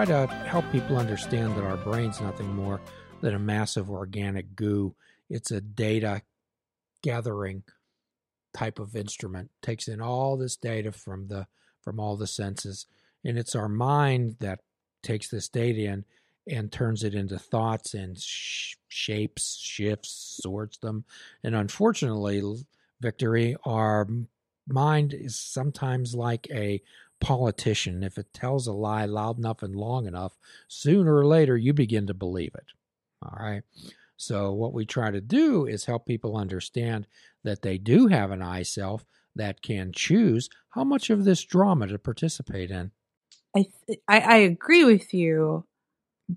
Try to help people understand that our brain's nothing more than a massive organic goo. It's a data gathering type of instrument. Takes in all this data from the from all the senses, and it's our mind that takes this data in and turns it into thoughts and sh- shapes, shifts, sorts them. And unfortunately, Victory, our mind is sometimes like a politician. If it tells a lie loud enough and long enough, sooner or later you begin to believe it. All right. So, what we try to do is help people understand that they do have an I self that can choose how much of this drama to participate in. I, th- I, I agree with you,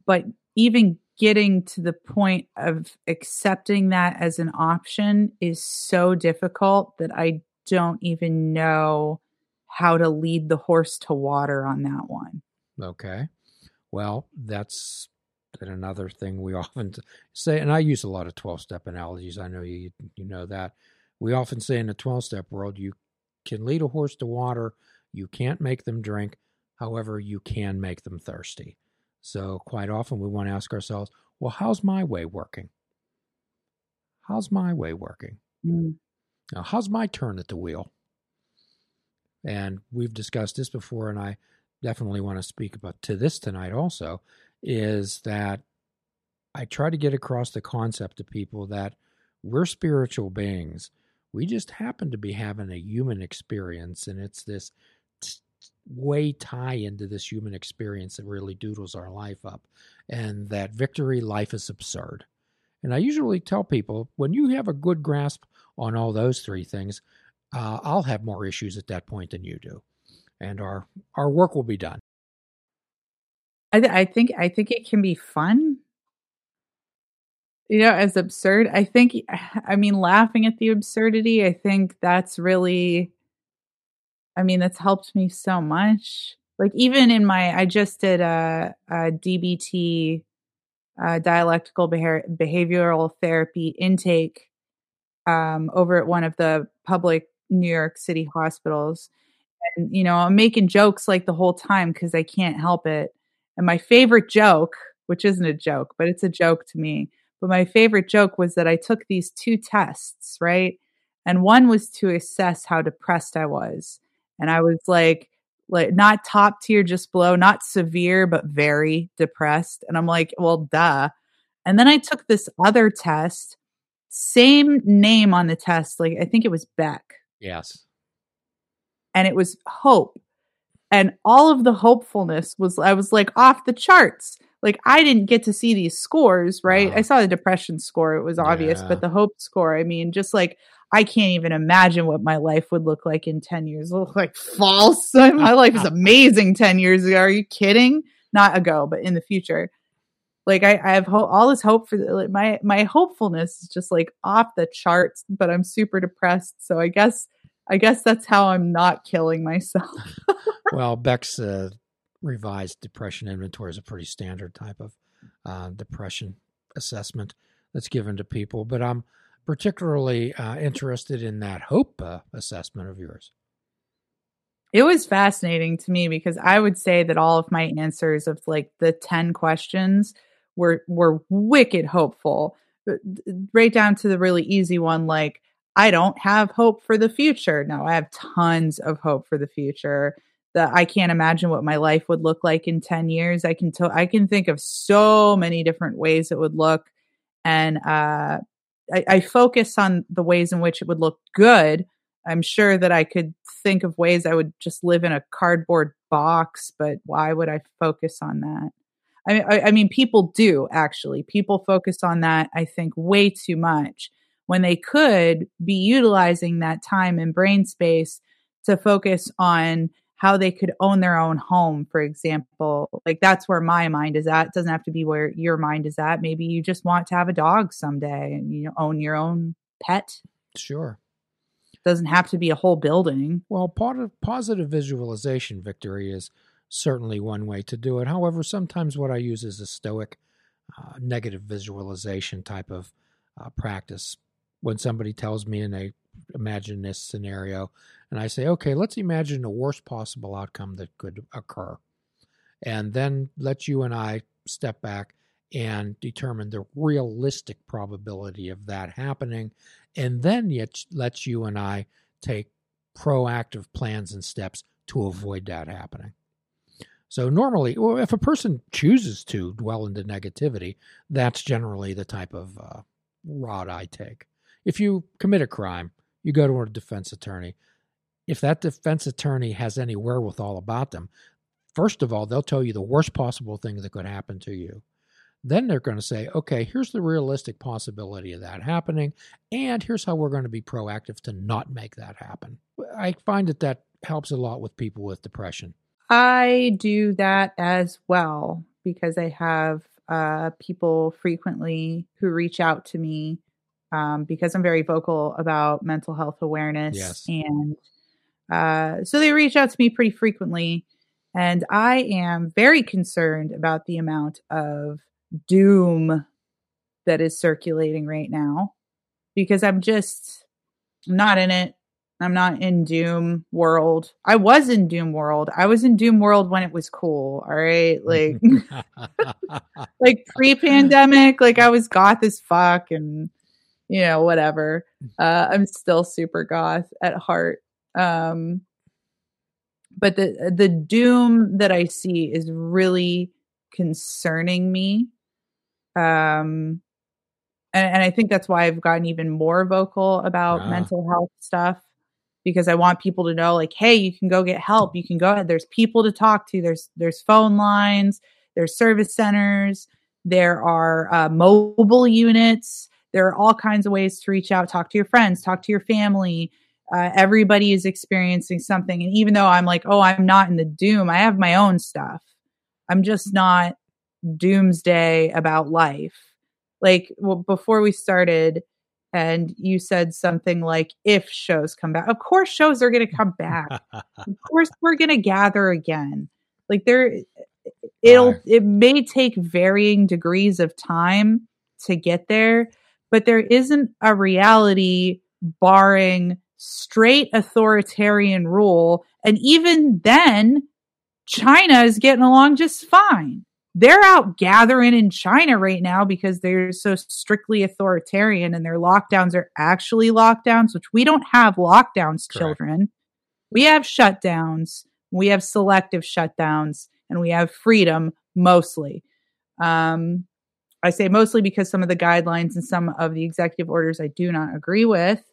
but even getting to the point of accepting that as an option is so difficult that I don't even know how to lead the horse to water on that one. Okay. Well, that's another thing we often say, and I use a lot of 12 step analogies. I know you, you know that. We often say in the 12 step world, you can lead a horse to water, you can't make them drink. However, you can make them thirsty. So, quite often, we want to ask ourselves, well, how's my way working? How's my way working? Mm. Now, how's my turn at the wheel? And we've discussed this before, and I definitely want to speak about to this tonight also is that I try to get across the concept to people that we're spiritual beings. We just happen to be having a human experience, and it's this way tie into this human experience that really doodles our life up. And that victory life is absurd. And I usually tell people when you have a good grasp on all those three things, uh, I'll have more issues at that point than you do, and our our work will be done. I, th- I think I think it can be fun. You know, as absurd. I think. I mean, laughing at the absurdity. I think that's really I mean, that's helped me so much. Like even in my, I just did a, a DBT, uh, dialectical behavioral therapy intake um, over at one of the public New York City hospitals. Mm. And, you know, I'm making jokes like the whole time because I can't help it. And my favorite joke, which isn't a joke, but it's a joke to me. But my favorite joke was that I took these two tests, right? And one was to assess how depressed I was and I was like like not top tier just below, not severe but very depressed. And I'm like, well, duh. And then I took this other test, same name on the test, like I think it was Beck. Yes. And it was hope. And all of the hopefulness was I was like off the charts. Like I didn't get to see these scores, right? I saw the depression score, it was obvious, yeah. but the hope score, I mean, just like I can't even imagine what my life would look like in 10 years. Look like false. my life is amazing 10 years ago. Are you kidding? Not ago, but in the future. Like I, I have ho- all this hope for the, like my my hopefulness is just like off the charts, but I'm super depressed. So I guess I guess that's how I'm not killing myself. well, Beck's uh, revised depression inventory is a pretty standard type of uh, depression assessment that's given to people, but I'm particularly uh, interested in that hope uh, assessment of yours. It was fascinating to me because I would say that all of my answers of like the 10 questions were were wicked hopeful. Right down to the really easy one like I don't have hope for the future. No, I have tons of hope for the future. That I can't imagine what my life would look like in 10 years. I can to- I can think of so many different ways it would look and uh I, I focus on the ways in which it would look good. I'm sure that I could think of ways I would just live in a cardboard box, but why would I focus on that? I mean, I, I mean, people do actually. People focus on that, I think, way too much when they could be utilizing that time and brain space to focus on how they could own their own home, for example. Like that's where my mind is at. It doesn't have to be where your mind is at. Maybe you just want to have a dog someday and you know own your own pet. Sure. It doesn't have to be a whole building. Well, part of positive visualization, Victory, is certainly one way to do it. However, sometimes what I use is a stoic uh, negative visualization type of uh, practice. When somebody tells me and they imagine this scenario, and I say, okay, let's imagine the worst possible outcome that could occur. and then let you and I step back and determine the realistic probability of that happening, and then lets you and I take proactive plans and steps to avoid that happening. So normally, well, if a person chooses to dwell into negativity, that's generally the type of uh, route I take. If you commit a crime, you go to a defense attorney. If that defense attorney has any wherewithal about them, first of all, they'll tell you the worst possible thing that could happen to you. Then they're going to say, okay, here's the realistic possibility of that happening, and here's how we're going to be proactive to not make that happen. I find that that helps a lot with people with depression. I do that as well because I have uh, people frequently who reach out to me um, because I'm very vocal about mental health awareness. Yes. And uh, so they reach out to me pretty frequently. And I am very concerned about the amount of doom that is circulating right now because I'm just I'm not in it. I'm not in Doom World. I was in Doom World. I was in Doom World when it was cool. All right. Like like pre-pandemic, like I was goth as fuck and you know, whatever. Uh I'm still super goth at heart. Um but the the doom that I see is really concerning me. Um and, and I think that's why I've gotten even more vocal about Ah. mental health stuff because I want people to know like, hey, you can go get help. You can go ahead. There's people to talk to. There's there's phone lines. There's service centers. There are uh, mobile units. There are all kinds of ways to reach out, talk to your friends, talk to your family. Uh, everybody is experiencing something, and even though I'm like, oh, I'm not in the doom. I have my own stuff. I'm just not doomsday about life. Like well, before we started, and you said something like if shows come back of course shows are going to come back. Of course we're going to gather again. Like there it'll it may take varying degrees of time to get there but there isn't a reality barring straight authoritarian rule and even then china is getting along just fine they're out gathering in China right now because they're so strictly authoritarian and their lockdowns are actually lockdowns, which we don't have lockdowns, Correct. children. We have shutdowns, we have selective shutdowns, and we have freedom mostly. Um, I say mostly because some of the guidelines and some of the executive orders I do not agree with.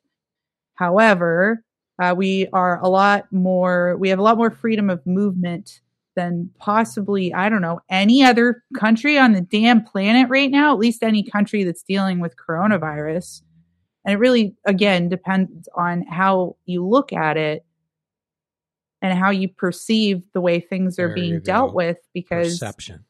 However, uh, we are a lot more, we have a lot more freedom of movement than possibly, I don't know, any other country on the damn planet right now, at least any country that's dealing with coronavirus. And it really, again, depends on how you look at it and how you perceive the way things are There being dealt with because, Perception.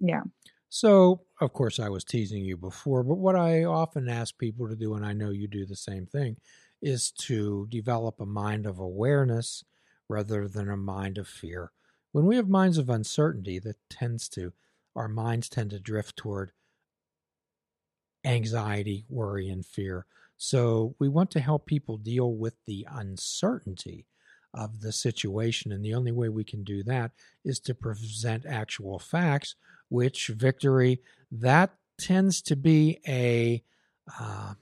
yeah. So, of course, I was teasing you before, but what I often ask people to do, and I know you do the same thing, is to develop a mind of awareness rather than a mind of fear. When we have minds of uncertainty, that tends to, our minds tend to drift toward anxiety, worry, and fear. So, we want to help people deal with the uncertainty of the situation. And the only way we can do that is to present actual facts which victory that tends to be a uh,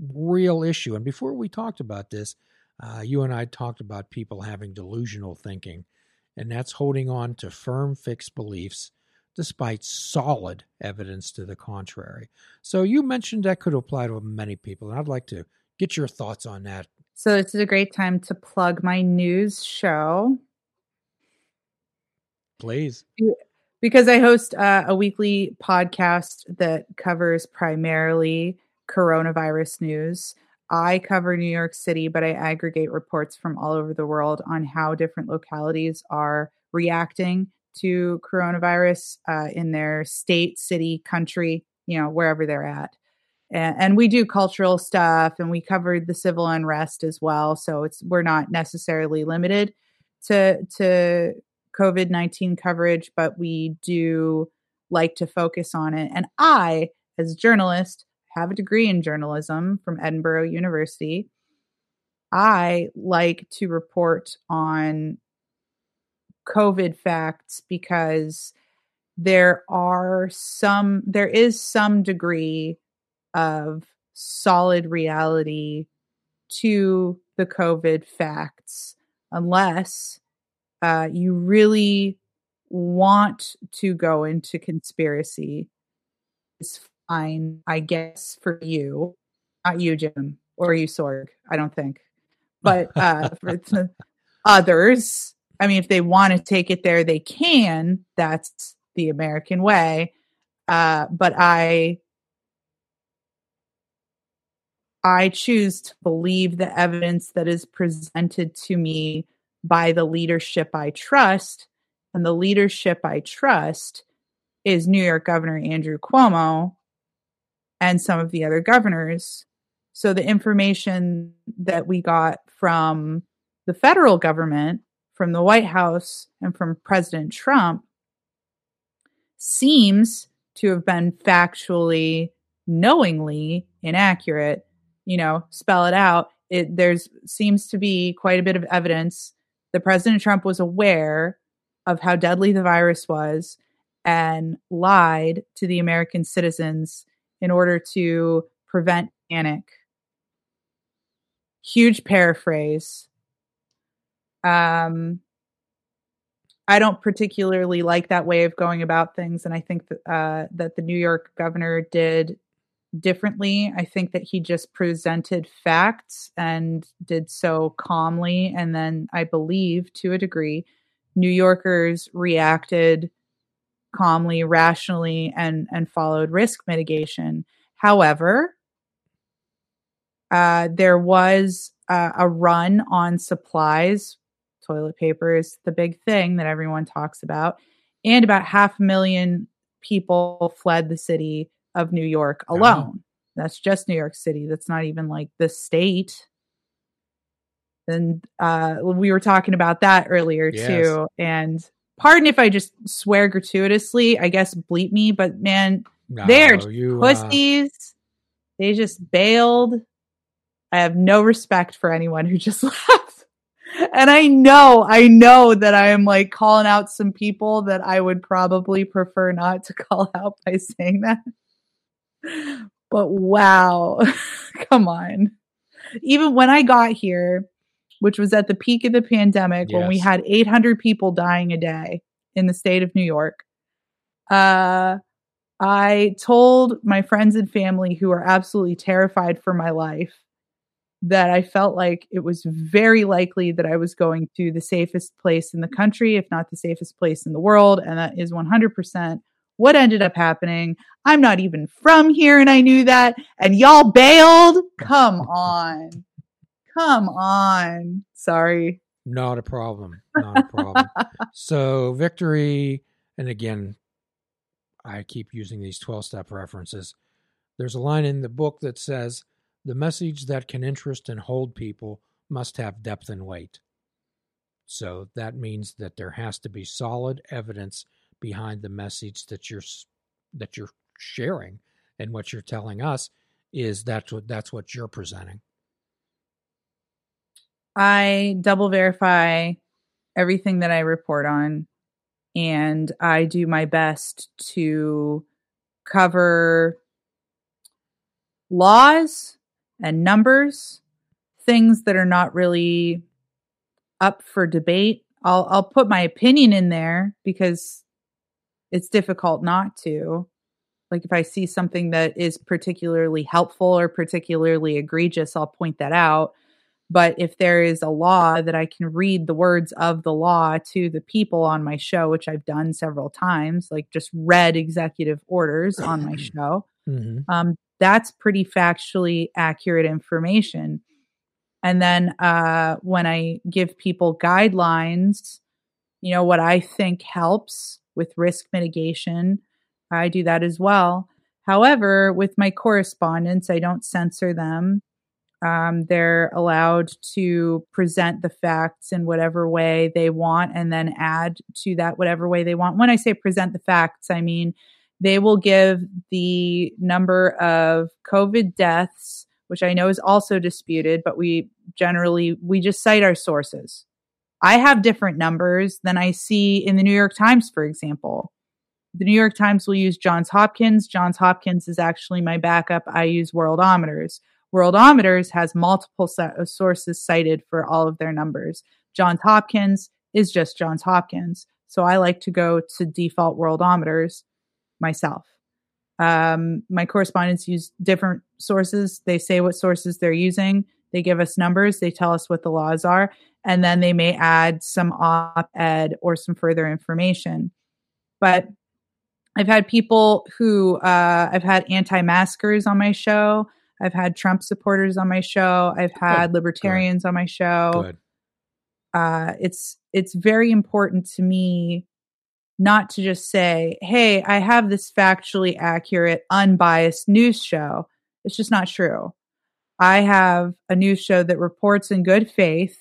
real issue. And before we talked about this, uh, you and I talked about people having delusional thinking, and that's holding on to firm, fixed beliefs despite solid evidence to the contrary. So you mentioned that could apply to many people, and I'd like to get your thoughts on that. So this is a great time to plug my news show. Please. because I host uh, a weekly podcast that covers primarily coronavirus news. I cover New York City, but I aggregate reports from all over the world on how different localities are reacting to coronavirus uh, in their state, city, country, you know, wherever they're at. And, and we do cultural stuff, and we covered the civil unrest as well. So it's we're not necessarily limited to to COVID 19 coverage, but we do like to focus on it. And I, as a journalist, have a degree in journalism from Edinboro University. I like to report on COVID facts because there are some, there is some degree of solid reality to the COVID facts, unless uh, you really want to go into conspiracy. Is fine, I guess, for you, not you, Jim, or you, Sorg. I don't think, but uh, for others, I mean, if they want to take it there, they can. That's the American way. Uh, but I I choose to believe the evidence that is presented to me by the leadership I trust. And the leadership I trust is New York Governor Andrew Cuomo and some of the other governors. So the information that we got from the federal government, from the White House, and from President Trump seems to have been factually, knowingly inaccurate. You know, spell it out, it there's seems to be quite a bit of evidence. That President Trump was aware of how deadly the virus was and lied to the American citizens in order to prevent panic. Huge paraphrase. Um, I don't particularly like that way of going about things, and I think that uh, that the New York governor did differently. I think that he just presented facts and did so calmly. And then I believe to a degree, New Yorkers reacted calmly, rationally, and, and followed risk mitigation. However, uh, there was uh, a run on supplies. Toilet paper is the big thing that everyone talks about. And about half a million people fled the city of New York alone. That's just New York City. That's not even like the state. And uh, we were talking about that earlier yes. too. And pardon if I just swear gratuitously. I guess bleep me, but man, no, they're you, uh, pussies. Uh... They just bailed. I have no respect for anyone who just left. And I know, I know that I am like calling out some people that I would probably prefer not to call out by saying that but wow, come on. Even when I got here, which was at the peak of the pandemic yes. when we had 800 people dying a day in the state of New York, uh, I told my friends and family who are absolutely terrified for my life that I felt like it was very likely that I was going to the safest place in the country, if not the safest place in the world. And that is 100% what ended up happening. I'm not even from here and I knew that. And y'all bailed? Come on. Come on. Sorry. Not a problem. Not a problem. so, victory, and again, I keep using these 12 step references. There's a line in the book that says, the message that can interest and hold people must have depth and weight. So that means that there has to be solid evidence behind the message that you're that you're sharing and what you're telling us is that's what that's what you're presenting. I double verify everything that I report on and I do my best to cover laws and numbers, things that are not really up for debate. I'll I'll put my opinion in there because it's difficult not to. Like if I see something that is particularly helpful or particularly egregious, I'll point that out. But if there is a law that I can read the words of the law to the people on my show, which I've done several times, like just read executive orders on my show, mm-hmm. um, that's pretty factually accurate information. And then uh, when I give people guidelines, you know, what I think helps with risk mitigation. I do that as well. However, with my correspondence, I don't censor them. Um, they're allowed to present the facts in whatever way they want and then add to that whatever way they want. When I say present the facts, I mean they will give the number of COVID deaths, which I know is also disputed, but we generally we just cite our sources. I have different numbers than I see in the New York Times, for example. The New York Times will use Johns Hopkins. Johns Hopkins is actually my backup. I use Worldometers. Worldometers has multiple sources cited for all of their numbers. Johns Hopkins is just Johns Hopkins. So I like to go to default Worldometers myself. Um, my correspondents use different sources. They say what sources they're using. They give us numbers. They tell us what the laws are. And then they may add some op ed or some further information. But I've had people who, uh, I've had anti maskers on my show. I've had Trump supporters on my show. I've had libertarians Good. on my show. Good. Uh, it's it's very important to me not to just say, "Hey, I have this factually accurate, unbiased news show." It's just not true. I have a news show that reports in good faith.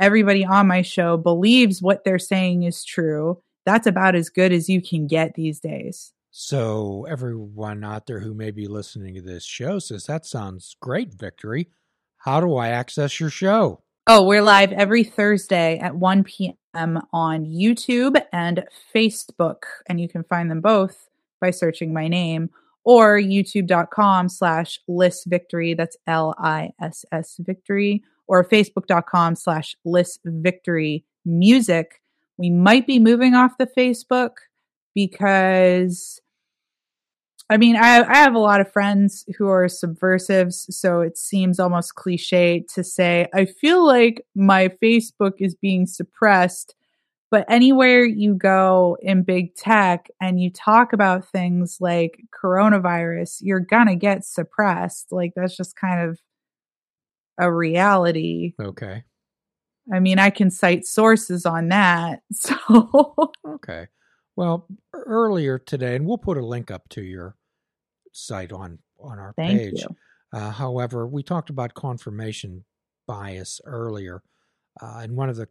Everybody on my show believes what they're saying is true. That's about as good as you can get these days. So, everyone out there who may be listening to this show says, That sounds great, Victory. How do I access your show? Oh, we're live every Thursday at 1 p.m. on YouTube and Facebook. And you can find them both by searching my name or youtube.com slash liss victory. That's L I S S victory or facebook.com slash liss victory music. We might be moving off the Facebook because I mean, I, I have a lot of friends who are subversives, so it seems almost cliche to say, I feel like my Facebook is being suppressed. But anywhere you go in big tech and you talk about things like coronavirus, you're going to get suppressed. Like, that's just kind of a reality. Okay. I mean, I can cite sources on that. So, okay. Well, earlier today, and we'll put a link up to your site on on our Thank page. Uh, however, we talked about confirmation bias earlier, uh, and one of the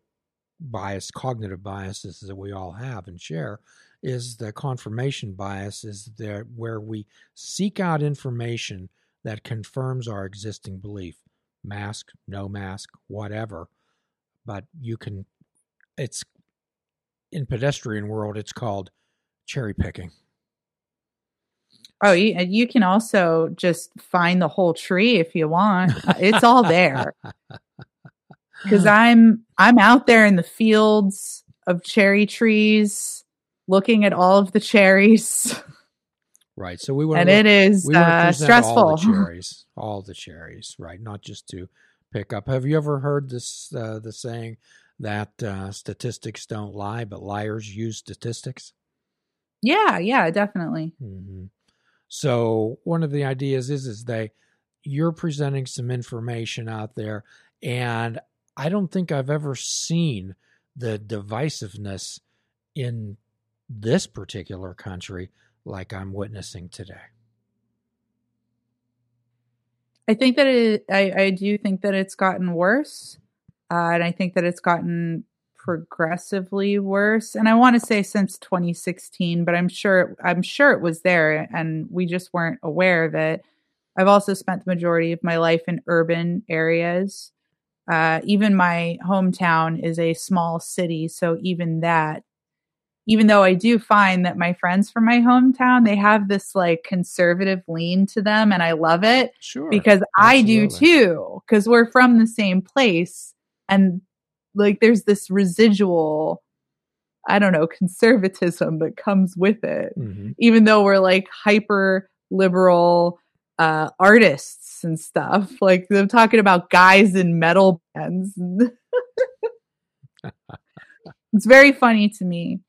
bias, cognitive biases that we all have and share, is the confirmation bias. Is there where we seek out information that confirms our existing belief, mask, no mask, whatever. But you can, it's in pedestrian world, it's called cherry picking. Oh, you, you can also just find the whole tree if you want. It's all there. Cuz I'm I'm out there in the fields of cherry trees looking at all of the cherries. Right. So we want And it is uh, stressful. All the cherries, all the cherries, right? Not just to pick up. Have you ever heard this uh, the saying that uh, statistics don't lie, but liars use statistics? Yeah, yeah, definitely. Mm-hmm. So one of the ideas is is they you're presenting some information out there, and I don't think I've ever seen the divisiveness in this particular country like I'm witnessing today. I think that it, I, I do think that it's gotten worse. Uh, and I think that it's gotten progressively worse. And I want to say since 2016, but I'm sure I'm sure it was there and we just weren't aware of it. I've also spent the majority of my life in urban areas. Uh, even my hometown is a small city, so even that, even though I do find that my friends from my hometown they have this like conservative lean to them, and I love it. Sure, because absolutely. I do too. Because we're from the same place, and like there's this residual I don't know, conservatism that comes with it. Mm-hmm. Even though we're like hyper liberal uh, artists and stuff. Like I'm talking about guys in metal bands. it's very funny to me.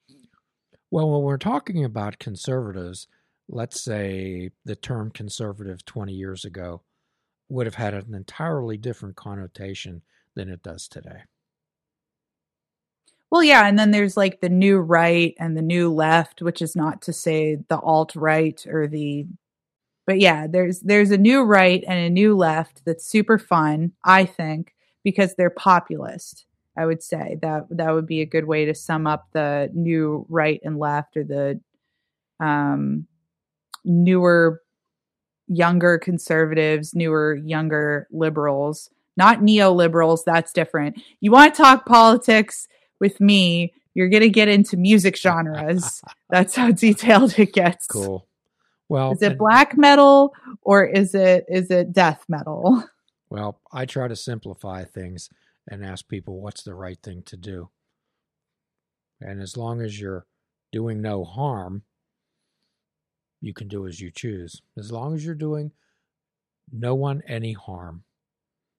Well, when we're talking about conservatives, let's say the term conservative 20 years ago would have had an entirely different connotation than it does today. Well, yeah, and then there's like the new right and the new left, which is not to say the alt right or the but yeah, there's there's a new right and a new left that's super fun, I think, because they're populist. I would say that that would be a good way to sum up the new right and left or the um newer younger conservatives, newer younger liberals not neoliberals. That's different. You want to talk politics with me, you're going to get into music genres. That's how detailed it gets. Cool. Well, Is it black metal or is it is it death metal? Well, I try to simplify things and ask people what's the right thing to do. And as long as you're doing no harm, you can do as you choose. As long as you're doing no one any harm.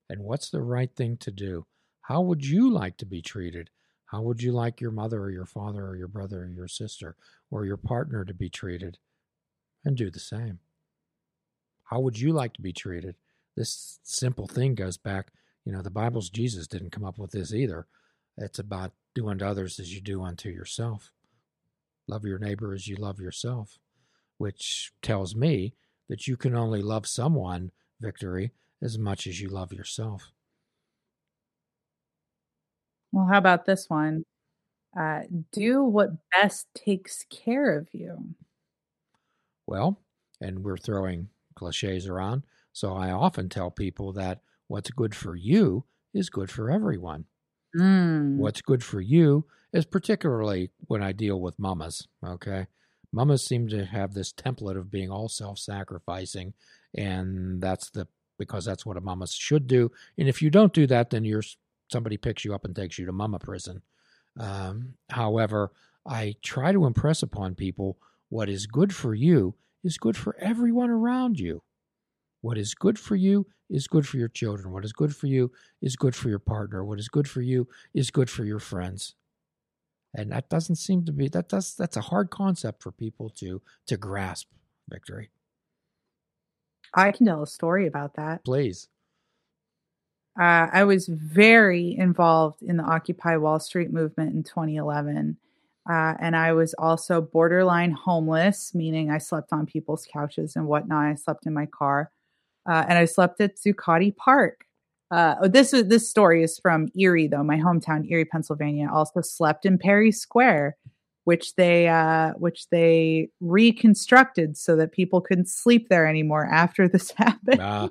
And what's the right thing to do? How would you like to be treated? How would you like your mother or your father or your brother or your sister or your partner to be treated? And do the same. How would you like to be treated? This simple thing goes back, you know, the Bible's Jesus didn't come up with this either. It's about do unto others as you do unto yourself. Love your neighbor as you love yourself, which tells me that you can only love someone, victory, as much as you love yourself. Well, how about this one? Uh, do what best takes care of you. Well, and we're throwing cliches around, so I often tell people that what's good for you is good for everyone. Mm. What's good for you is particularly when I deal with mamas, okay? Mamas seem to have this template of being all self sacrificing, and that's the because that's what a mama should do. And if you don't do that, then you're somebody picks you up and takes you to mama prison. Um, however, I try to impress upon people what is good for you is good for everyone around you. What is good for you is good for your children. What is good for you is good for your partner. What is good for you is good for your friends. And that doesn't seem to be that does that's a hard concept for people to to grasp, Victory. I can tell a story about that. Please. Uh, I was very involved in the Occupy Wall Street movement in 2011. Uh, and I was also borderline homeless, meaning I slept on people's couches and whatnot. I slept in my car. Uh, and I slept at Zuccotti Park. Uh, this is this story is from Erie, though my hometown, Erie, Pennsylvania. I also slept in Perry Square, which they uh, which they reconstructed so that people couldn't sleep there anymore after this happened. Ah.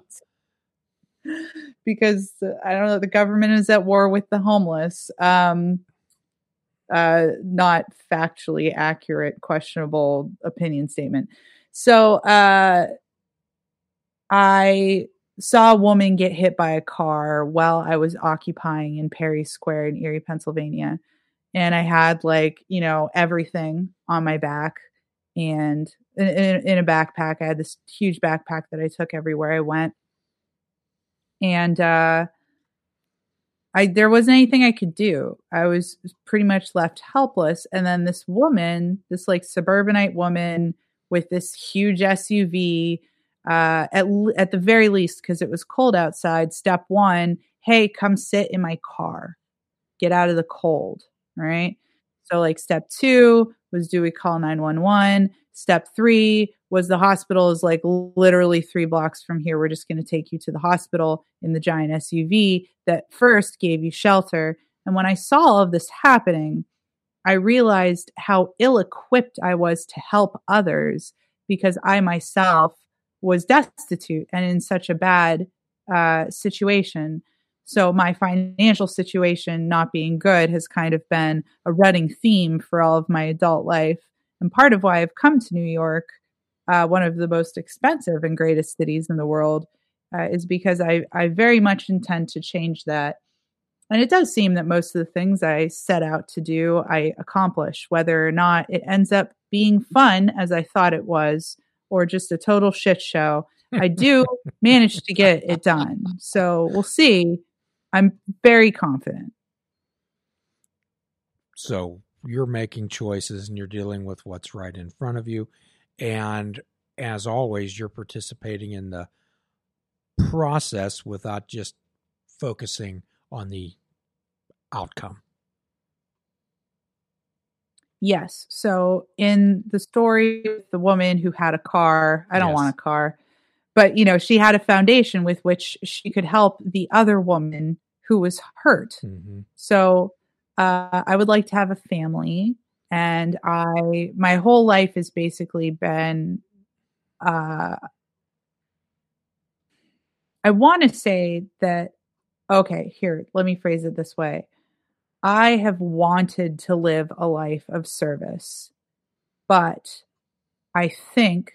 because uh, I don't know, the government is at war with the homeless. Um, uh, not factually accurate, questionable opinion statement. So uh, I saw a woman get hit by a car while I was occupying in Perry Square in Erie, Pennsylvania. And I had like, you know, everything on my back and in, in, a backpack. I had this huge backpack that I took everywhere I went. And uh, I there wasn't anything I could do. I was pretty much left helpless. And then this woman, this like suburbanite woman with this huge SUV, uh, at at the very least, because it was cold outside. Step one, hey, come sit in my car, get out of the cold, right? So like step two was do we call nine one one? Step three was the hospital is like literally three blocks from here. We're just going to take you to the hospital in the giant SUV that first gave you shelter. And when I saw all of this happening, I realized how ill equipped I was to help others because I myself was destitute and in such a bad uh, situation. So my financial situation not being good has kind of been a running theme for all of my adult life. And part of why I've come to New York, uh, one of the most expensive and greatest cities in the world, uh, is because I, I very much intend to change that. And it does seem that most of the things I set out to do, I accomplish, whether or not it ends up being fun as I thought it was, or just a total shit show. I do manage to get it done. So we'll see. I'm very confident. So you're making choices and you're dealing with what's right in front of you. And as always, you're participating in the process without just focusing on the outcome. Yes. So in the story, the woman who had a car, I don't Yes. want a car, but you know, she had a foundation with which she could help the other woman who was hurt. Mm-hmm. So uh, I would like to have a family, and I my whole life has basically been. Uh, I want to say that okay, here, let me phrase it this way. I have wanted to live a life of service, but I think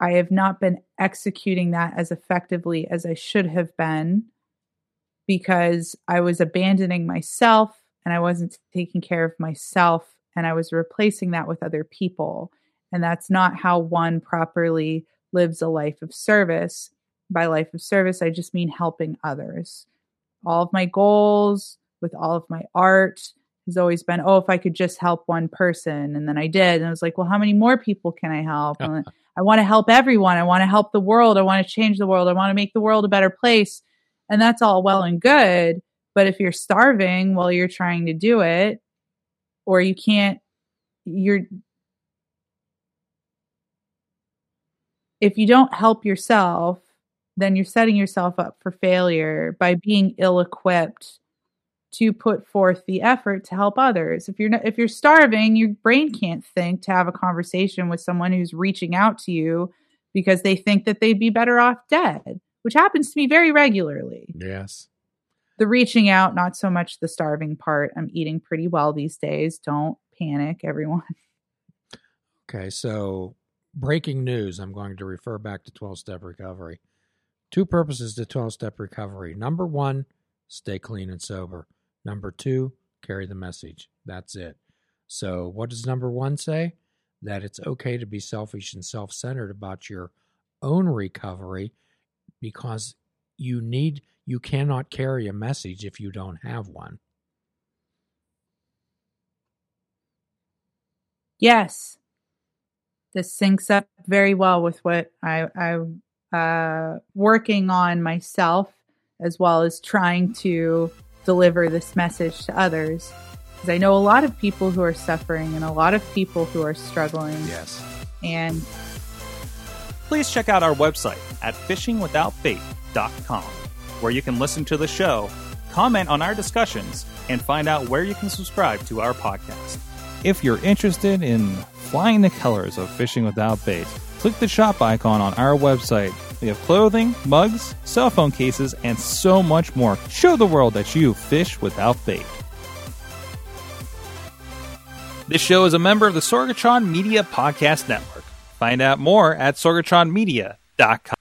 I have not been executing that as effectively as I should have been because I was abandoning myself and I wasn't taking care of myself and I was replacing that with other people. And that's not how one properly lives a life of service. By life of service, I just mean helping others. All of my goals with all of my art has always been, oh, if I could just help one person. And then I did. And I was like, well, how many more people can I help? I want to help everyone. I want to help the world. I want to change the world. I want to make the world a better place. And that's all well and good. But if you're starving while you're trying to do it, or you can't, you're, if you don't help yourself, then you're setting yourself up for failure by being ill equipped to put forth the effort to help others. If you're not, if you're starving, your brain can't think to have a conversation with someone who's reaching out to you because they think that they'd be better off dead, which happens to me very regularly. Yes. The reaching out, not so much the starving part. I'm eating pretty well these days. Don't panic, everyone. Okay, so breaking news. I'm going to refer back to 12 step recovery. Two purposes to 12 step recovery. Number one, stay clean and sober. Number two, carry the message. That's it. So, what does number one say? That it's okay to be selfish and self centered about your own recovery because you need, you cannot carry a message if you don't have one. Yes. This syncs up very well with what I, I'm uh, working on myself, as well as trying to deliver this message to others. Because I know a lot of people who are suffering and a lot of people who are struggling. Yes. And please check out our website at fishingwithoutbait.com, where you can listen to the show, comment on our discussions, and find out where you can subscribe to our podcast. If you're interested in flying the colors of Fishing Without Bait, click the shop icon on our website we have clothing, mugs, cell phone cases, and so much more. Show the world that you fish without bait. This show is a member of the Sorgatron Media Podcast Network. Find out more at sorgatronmedia.com.